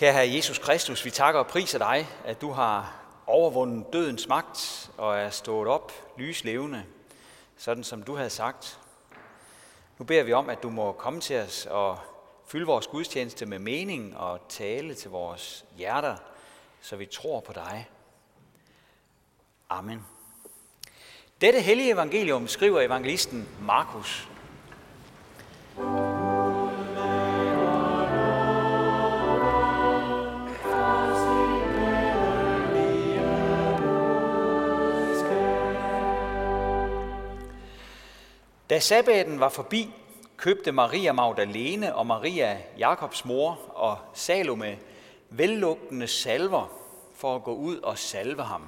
Kære Herre Jesus Kristus, vi takker og priser dig, at du har overvundet dødens magt og er stået op lyslevende, sådan som du havde sagt. Nu beder vi om, at du må komme til os og fylde vores gudstjeneste med mening og tale til vores hjerter, så vi tror på dig. Amen. Dette hellige evangelium skriver evangelisten Markus. Da sabbaten var forbi, købte Maria Magdalene og Maria, Jakobs mor og Salome vellugtende salver for at gå ud og salve ham.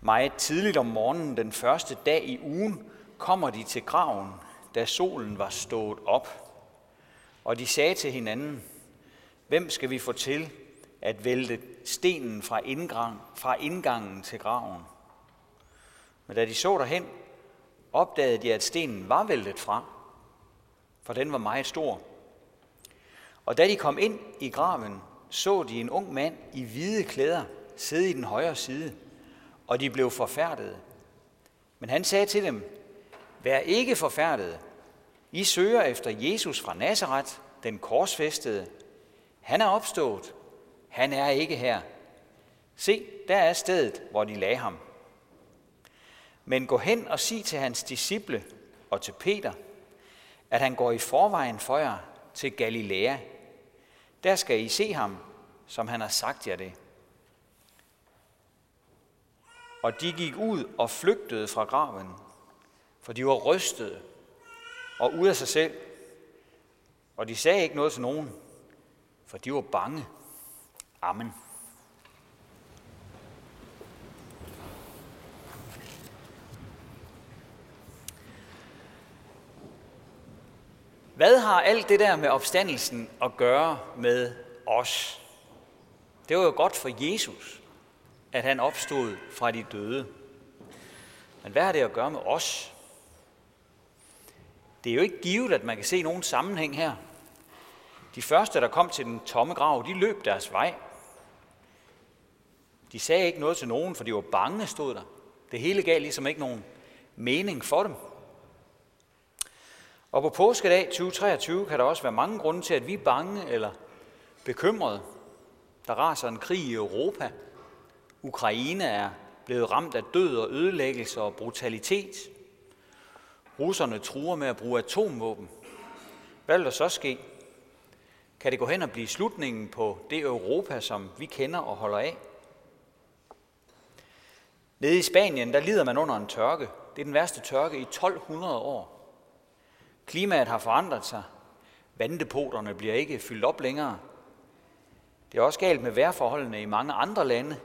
Meget tidligt om morgenen den første dag i ugen kommer de til graven, da solen var stået op. Og de sagde til hinanden, hvem skal vi få til at vælte stenen fra, indgang, fra indgangen til graven? Men da de så derhen, opdagede de, at stenen var væltet fra, for den var meget stor. Og da de kom ind i graven, så de en ung mand i hvide klæder sidde i den højre side, og de blev forfærdede. Men han sagde til dem, Vær ikke forfærdede. I søger efter Jesus fra Nazareth, den korsfæstede. Han er opstået. Han er ikke her. Se, der er stedet, hvor de lagde ham. Men gå hen og sig til hans disciple og til Peter, at han går i forvejen for jer til Galilea. Der skal I se ham, som han har sagt jer det. Og de gik ud og flygtede fra graven, for de var rystede og ude af sig selv. Og de sagde ikke noget til nogen, for de var bange. Amen. Hvad har alt det der med opstandelsen at gøre med os? Det var jo godt for Jesus, at han opstod fra de døde. Men hvad har det at gøre med os? Det er jo ikke givet, at man kan se nogen sammenhæng her. De første, der kom til den tomme grav, de løb deres vej. De sagde ikke noget til nogen, for de var bange, stod der. Det hele gav ligesom ikke nogen mening for dem. Og på påskedag 2023 kan der også være mange grunde til, at vi er bange eller bekymrede. Der raser en krig i Europa. Ukraine er blevet ramt af død og ødelæggelse og brutalitet. Russerne truer med at bruge atomvåben. Hvad vil der så ske? Kan det gå hen og blive slutningen på det Europa, som vi kender og holder af? Nede i Spanien, der lider man under en tørke. Det er den værste tørke i 1200 år. Klimaet har forandret sig. Vanddepoterne bliver ikke fyldt op længere. Det er også galt med vejrforholdene i mange andre lande.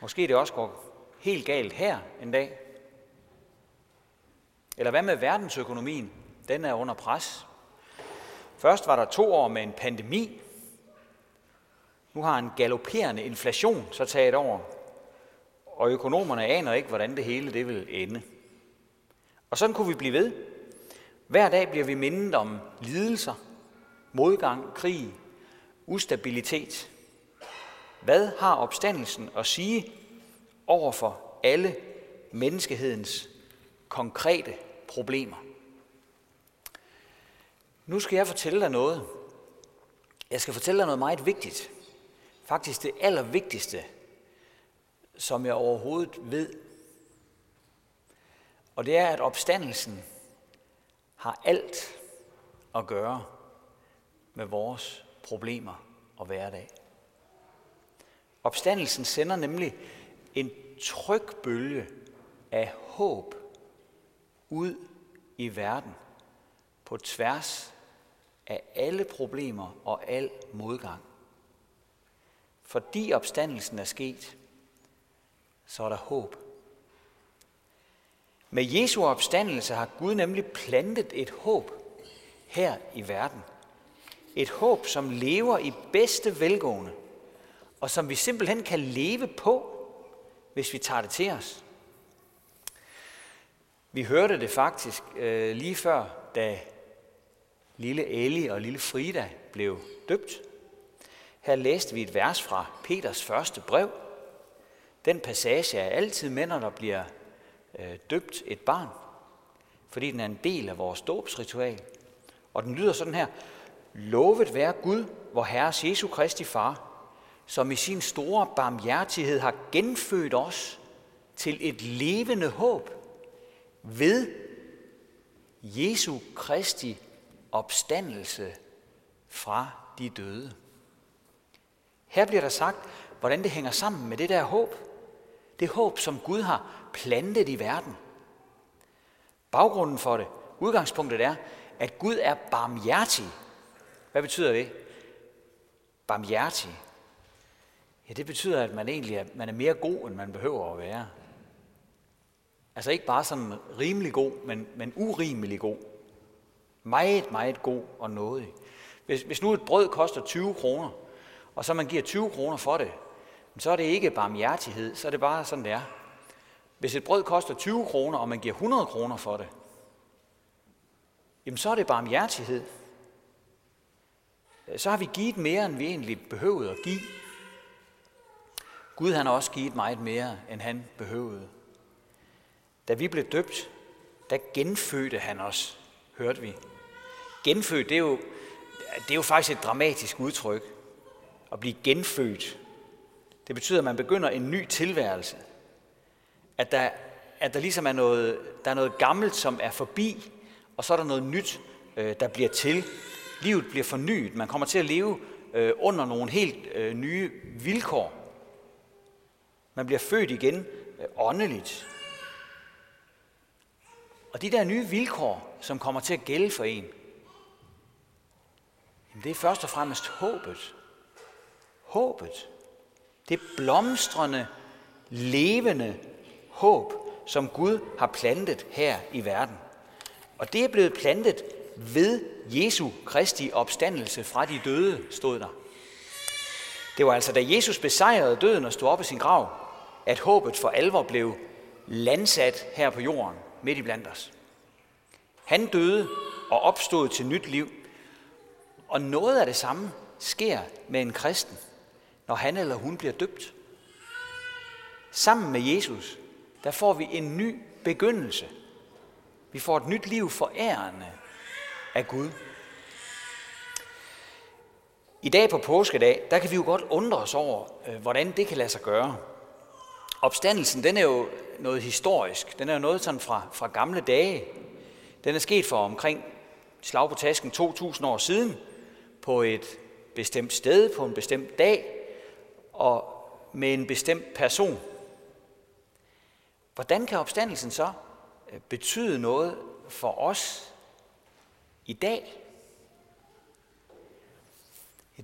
Måske det også går helt galt her en dag. Eller hvad med verdensøkonomien? Den er under pres. Først var der to år med en pandemi. Nu har en galopperende inflation så taget over. Og økonomerne aner ikke, hvordan det hele det vil ende. Og sådan kunne vi blive ved. Hver dag bliver vi mindet om lidelser, modgang, krig, ustabilitet. Hvad har opstandelsen at sige over for alle menneskehedens konkrete problemer? Nu skal jeg fortælle dig noget. Jeg skal fortælle dig noget meget vigtigt. Faktisk det allervigtigste, som jeg overhovedet ved. Og det er, at opstandelsen har alt at gøre med vores problemer og hverdag. Opstandelsen sender nemlig en trykbølge af håb ud i verden på tværs af alle problemer og al modgang. Fordi opstandelsen er sket, så er der håb med Jesu opstandelse har Gud nemlig plantet et håb her i verden. Et håb, som lever i bedste velgående, og som vi simpelthen kan leve på, hvis vi tager det til os. Vi hørte det faktisk øh, lige før, da lille Ellie og lille Frida blev døbt Her læste vi et vers fra Peters første brev. Den passage er altid med, når der bliver øh, døbt et barn, fordi den er en del af vores dåbsritual. Og den lyder sådan her. Lovet være Gud, vor Herres Jesu Kristi Far, som i sin store barmhjertighed har genfødt os til et levende håb ved Jesu Kristi opstandelse fra de døde. Her bliver der sagt, hvordan det hænger sammen med det der håb. Det håb, som Gud har plantet i verden. Baggrunden for det, udgangspunktet er, at Gud er barmhjertig. Hvad betyder det? Barmhjertig. Ja, det betyder, at man egentlig er, man er mere god, end man behøver at være. Altså ikke bare sådan rimelig god, men, men urimelig god. Meget, meget god og nådig. Hvis, hvis nu et brød koster 20 kroner, og så man giver 20 kroner for det, så er det ikke barmhjertighed, så er det bare sådan, det er. Hvis et brød koster 20 kroner, og man giver 100 kroner for det, jamen så er det barmhjertighed. Så har vi givet mere, end vi egentlig behøvede at give. Gud han har også givet meget mere, end han behøvede. Da vi blev døbt, der genfødte han os, hørte vi. Genfødt, det er jo, det er jo faktisk et dramatisk udtryk. At blive genfødt, det betyder, at man begynder en ny tilværelse. At der, at der ligesom er noget, der er noget gammelt, som er forbi, og så er der noget nyt, øh, der bliver til. Livet bliver fornyet. Man kommer til at leve øh, under nogle helt øh, nye vilkår. Man bliver født igen øh, åndeligt. Og de der nye vilkår, som kommer til at gælde for en, det er først og fremmest håbet. Håbet. Det blomstrende, levende håb, som Gud har plantet her i verden. Og det er blevet plantet ved Jesu Kristi opstandelse fra de døde, stod der. Det var altså, da Jesus besejrede døden og stod op i sin grav, at håbet for alvor blev landsat her på jorden, midt i blandt os. Han døde og opstod til nyt liv, og noget af det samme sker med en kristen, når han eller hun bliver døbt. Sammen med Jesus, der får vi en ny begyndelse. Vi får et nyt liv forærende af Gud. I dag på påskedag, der kan vi jo godt undre os over, øh, hvordan det kan lade sig gøre. Opstandelsen, den er jo noget historisk. Den er jo noget sådan fra, fra gamle dage. Den er sket for omkring slag på tasken 2000 år siden, på et bestemt sted, på en bestemt dag, og med en bestemt person. Hvordan kan opstandelsen så øh, betyde noget for os i dag?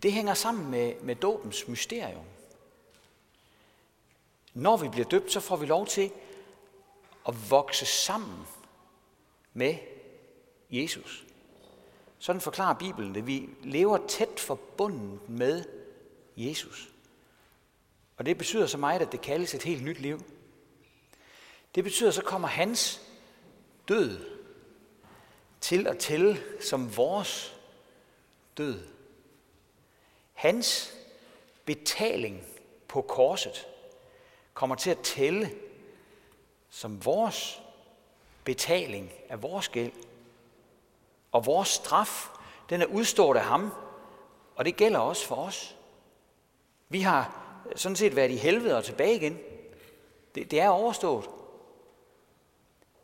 Det hænger sammen med, med dåbens mysterium. Når vi bliver døbt, så får vi lov til at vokse sammen med Jesus. Sådan forklarer Bibelen det. Vi lever tæt forbundet med Jesus. Og det betyder så meget, at det kaldes et helt nyt liv. Det betyder, at så kommer hans død til at tælle som vores død. Hans betaling på korset kommer til at tælle som vores betaling af vores gæld. Og vores straf, den er udstået af ham, og det gælder også for os. Vi har sådan set været i helvede og tilbage igen. Det, det er overstået.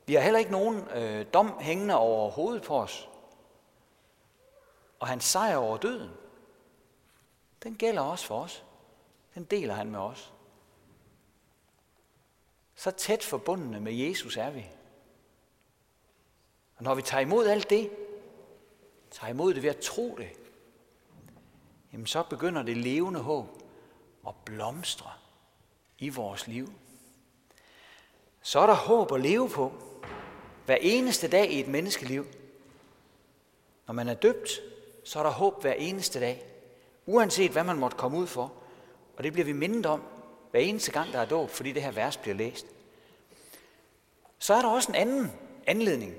Vi har heller ikke nogen øh, dom hængende over hovedet på os. Og hans sejr over døden, den gælder også for os. Den deler han med os. Så tæt forbundne med Jesus er vi. Og når vi tager imod alt det, tager imod det ved at tro det, jamen så begynder det levende håb og blomstre i vores liv. Så er der håb at leve på hver eneste dag i et menneskeliv. Når man er døbt, så er der håb hver eneste dag. Uanset hvad man måtte komme ud for. Og det bliver vi mindet om hver eneste gang, der er dåb, fordi det her vers bliver læst. Så er der også en anden anledning,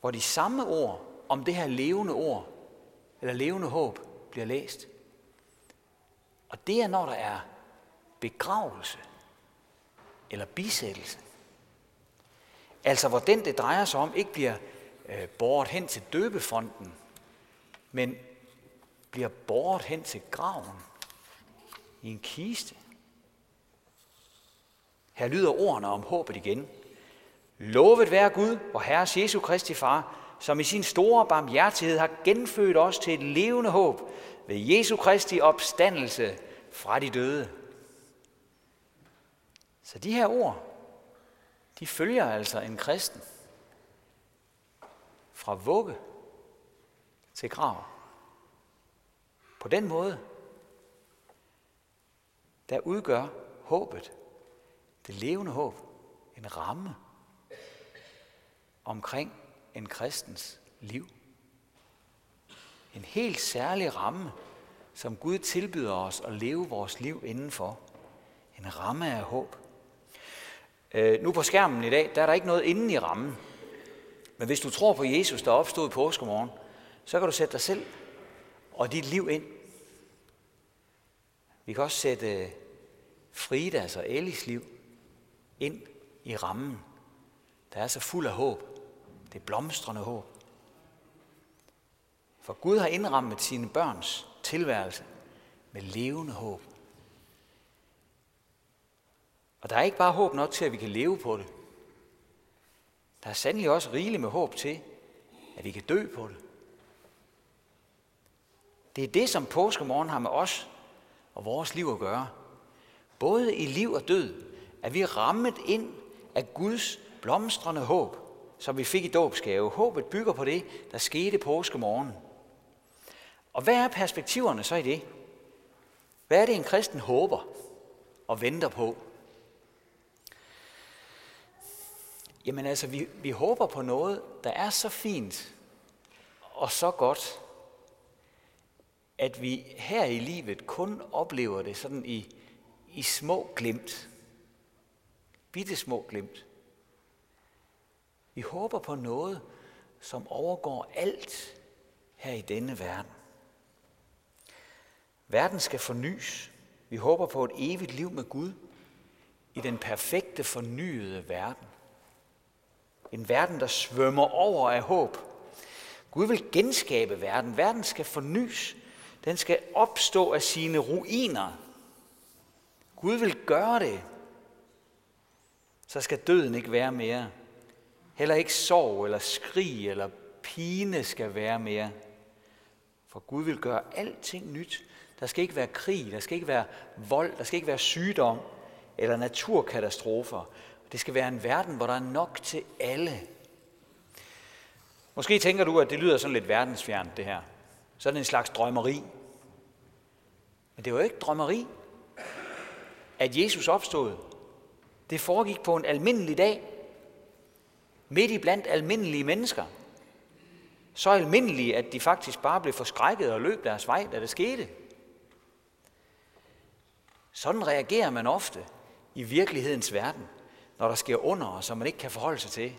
hvor de samme ord om det her levende ord, eller levende håb, bliver læst. Og det er, når der er begravelse eller bisættelse. Altså hvor den, det drejer sig om, ikke bliver øh, båret hen til døbefonden, men bliver båret hen til graven i en kiste. Her lyder ordene om håbet igen. Lovet være Gud, og Herres Jesu Kristi Far, som i sin store barmhjertighed har genfødt os til et levende håb ved Jesu Kristi opstandelse fra de døde. Så de her ord, de følger altså en kristen fra vugge til grav. På den måde, der udgør håbet, det levende håb, en ramme omkring en kristens liv. En helt særlig ramme, som Gud tilbyder os at leve vores liv indenfor. En ramme af håb. Øh, nu på skærmen i dag, der er der ikke noget inden i rammen. Men hvis du tror på Jesus, der opstod i påskemorgen, så kan du sætte dig selv og dit liv ind. Vi kan også sætte øh, Fridas altså og Elis liv ind i rammen, der er så fuld af håb. Det blomstrende håb. For Gud har indrammet sine børns tilværelse med levende håb. Og der er ikke bare håb nok til, at vi kan leve på det. Der er sandelig også rigeligt med håb til, at vi kan dø på det. Det er det, som påskemorgen har med os og vores liv at gøre. Både i liv og død er vi rammet ind af Guds blomstrende håb, som vi fik i dåbsgave. Håbet bygger på det, der skete påskemorgen. Og hvad er perspektiverne så i det? Hvad er det, en kristen håber og venter på? Jamen altså, vi, vi håber på noget, der er så fint og så godt, at vi her i livet kun oplever det sådan i, i små glimt. Bitte små glimt. Vi håber på noget, som overgår alt her i denne verden. Verden skal fornyes. Vi håber på et evigt liv med Gud i den perfekte fornyede verden. En verden, der svømmer over af håb. Gud vil genskabe verden. Verden skal fornyes. Den skal opstå af sine ruiner. Gud vil gøre det. Så skal døden ikke være mere. Heller ikke sorg eller skrig eller pine skal være mere. For Gud vil gøre alting nyt. Der skal ikke være krig, der skal ikke være vold, der skal ikke være sygdom eller naturkatastrofer. Det skal være en verden, hvor der er nok til alle. Måske tænker du, at det lyder sådan lidt verdensfjernt, det her. Sådan en slags drømmeri. Men det var jo ikke drømmeri, at Jesus opstod. Det foregik på en almindelig dag, midt i blandt almindelige mennesker. Så almindelige, at de faktisk bare blev forskrækket og løb deres vej, da det skete. Sådan reagerer man ofte i virkelighedens verden, når der sker under, som man ikke kan forholde sig til.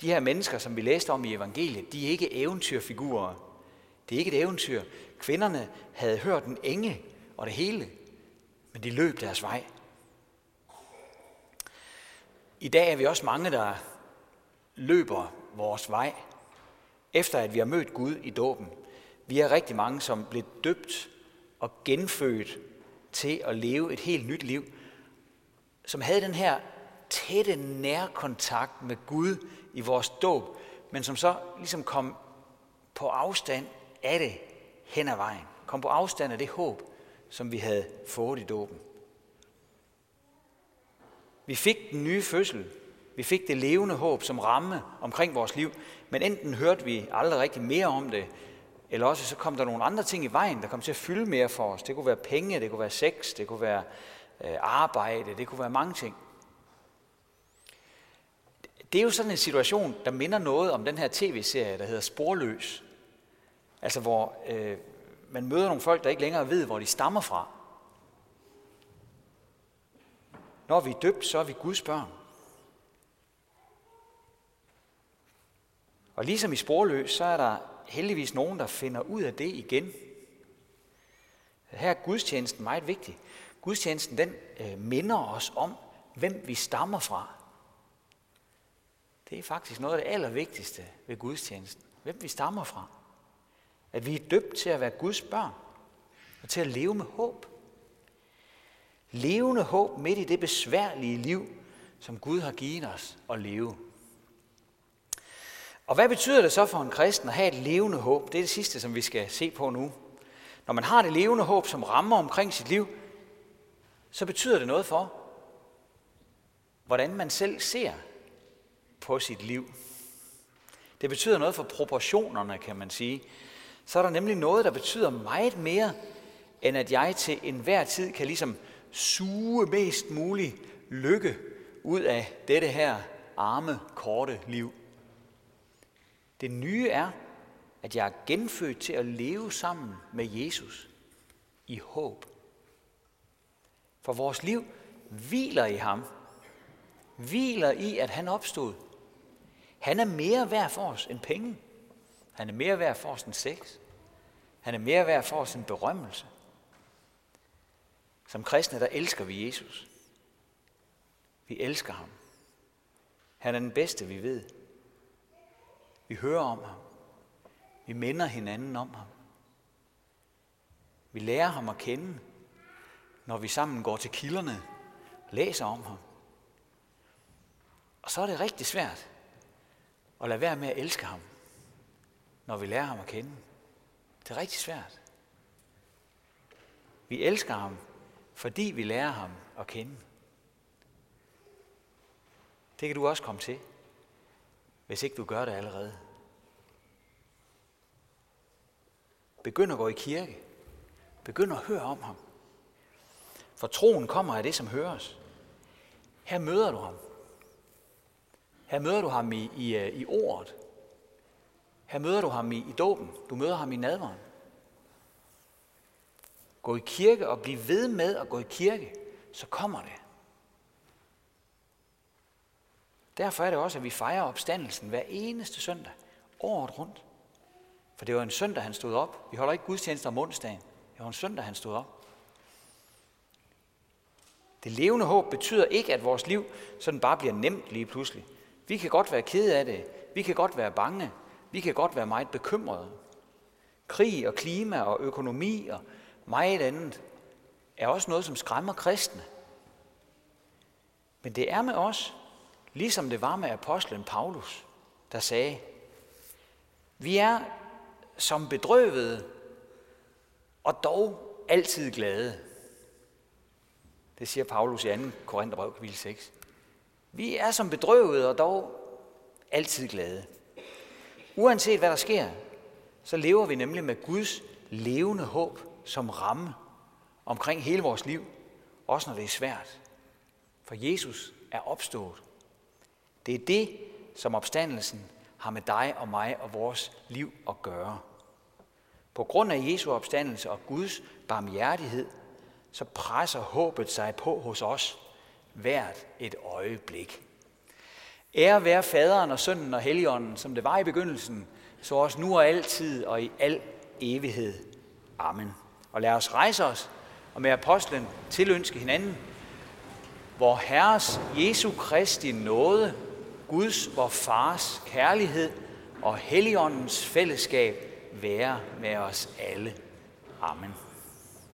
De her mennesker, som vi læste om i evangeliet, de er ikke eventyrfigurer. Det er ikke et eventyr. Kvinderne havde hørt en enge og det hele, men de løb deres vej. I dag er vi også mange, der løber vores vej, efter at vi har mødt Gud i dåben. Vi er rigtig mange, som blev døbt og genfødt til at leve et helt nyt liv, som havde den her tætte nærkontakt med Gud i vores dåb, men som så ligesom kom på afstand af det hen ad vejen. Kom på afstand af det håb, som vi havde fået i dåben. Vi fik den nye fødsel. Vi fik det levende håb som ramme omkring vores liv. Men enten hørte vi aldrig rigtig mere om det, eller også så kom der nogle andre ting i vejen, der kom til at fylde mere for os. Det kunne være penge, det kunne være sex, det kunne være øh, arbejde, det kunne være mange ting. Det er jo sådan en situation, der minder noget om den her tv-serie, der hedder Sporløs. Altså hvor øh, man møder nogle folk, der ikke længere ved, hvor de stammer fra. Når vi er døbt, så er vi Guds børn. Og ligesom i sporløs, så er der heldigvis nogen, der finder ud af det igen. Her er gudstjenesten meget vigtig. Gudstjenesten den øh, minder os om, hvem vi stammer fra. Det er faktisk noget af det allervigtigste ved gudstjenesten. Hvem vi stammer fra. At vi er døbt til at være Guds børn. Og til at leve med håb. Levende håb midt i det besværlige liv, som Gud har givet os at leve. Og hvad betyder det så for en kristen at have et levende håb? Det er det sidste, som vi skal se på nu. Når man har det levende håb, som rammer omkring sit liv, så betyder det noget for, hvordan man selv ser på sit liv. Det betyder noget for proportionerne, kan man sige. Så er der nemlig noget, der betyder meget mere, end at jeg til enhver tid kan ligesom suge mest muligt lykke ud af dette her arme, korte liv. Det nye er, at jeg er genfødt til at leve sammen med Jesus i håb. For vores liv hviler i ham. Hviler i, at han opstod. Han er mere værd for os end penge. Han er mere værd for os end sex. Han er mere værd for os end berømmelse. Som kristne, der elsker vi Jesus. Vi elsker ham. Han er den bedste, vi ved. Vi hører om ham. Vi minder hinanden om ham. Vi lærer ham at kende, når vi sammen går til kilderne og læser om ham. Og så er det rigtig svært at lade være med at elske ham, når vi lærer ham at kende. Det er rigtig svært. Vi elsker ham, fordi vi lærer ham at kende. Det kan du også komme til, hvis ikke du gør det allerede. Begynd at gå i kirke. Begynd at høre om ham. For troen kommer af det, som høres. Her møder du ham. Her møder du ham i, i, øh, i ordet. Her møder du ham i, i dåben. Du møder ham i nadveren. Gå i kirke og bliv ved med at gå i kirke, så kommer det. Derfor er det også, at vi fejrer opstandelsen hver eneste søndag, året rundt. For det var en søndag, han stod op. Vi holder ikke gudstjenester om onsdagen. Det var en søndag, han stod op. Det levende håb betyder ikke, at vores liv sådan bare bliver nemt lige pludselig. Vi kan godt være kede af det. Vi kan godt være bange. Vi kan godt være meget bekymrede. Krig og klima og økonomi og meget andet er også noget, som skræmmer kristne. Men det er med os, ligesom det var med apostlen Paulus, der sagde, vi er som bedrøvede og dog altid glade. Det siger Paulus i 2. Korintherbrev, kapitel 6. Vi er som bedrøvede og dog altid glade. Uanset hvad der sker, så lever vi nemlig med Guds levende håb som ramme omkring hele vores liv, også når det er svært. For Jesus er opstået. Det er det, som opstandelsen har med dig og mig og vores liv at gøre. På grund af Jesu opstandelse og Guds barmhjertighed, så presser håbet sig på hos os hvert et øjeblik. Ære være faderen og sønnen og helligånden, som det var i begyndelsen, så også nu og altid og i al evighed. Amen. Og lad os rejse os og med apostlen tilønske hinanden, hvor Herres Jesu Kristi nåde, Guds, vor Fars kærlighed og Helligåndens fællesskab være med os alle. Amen.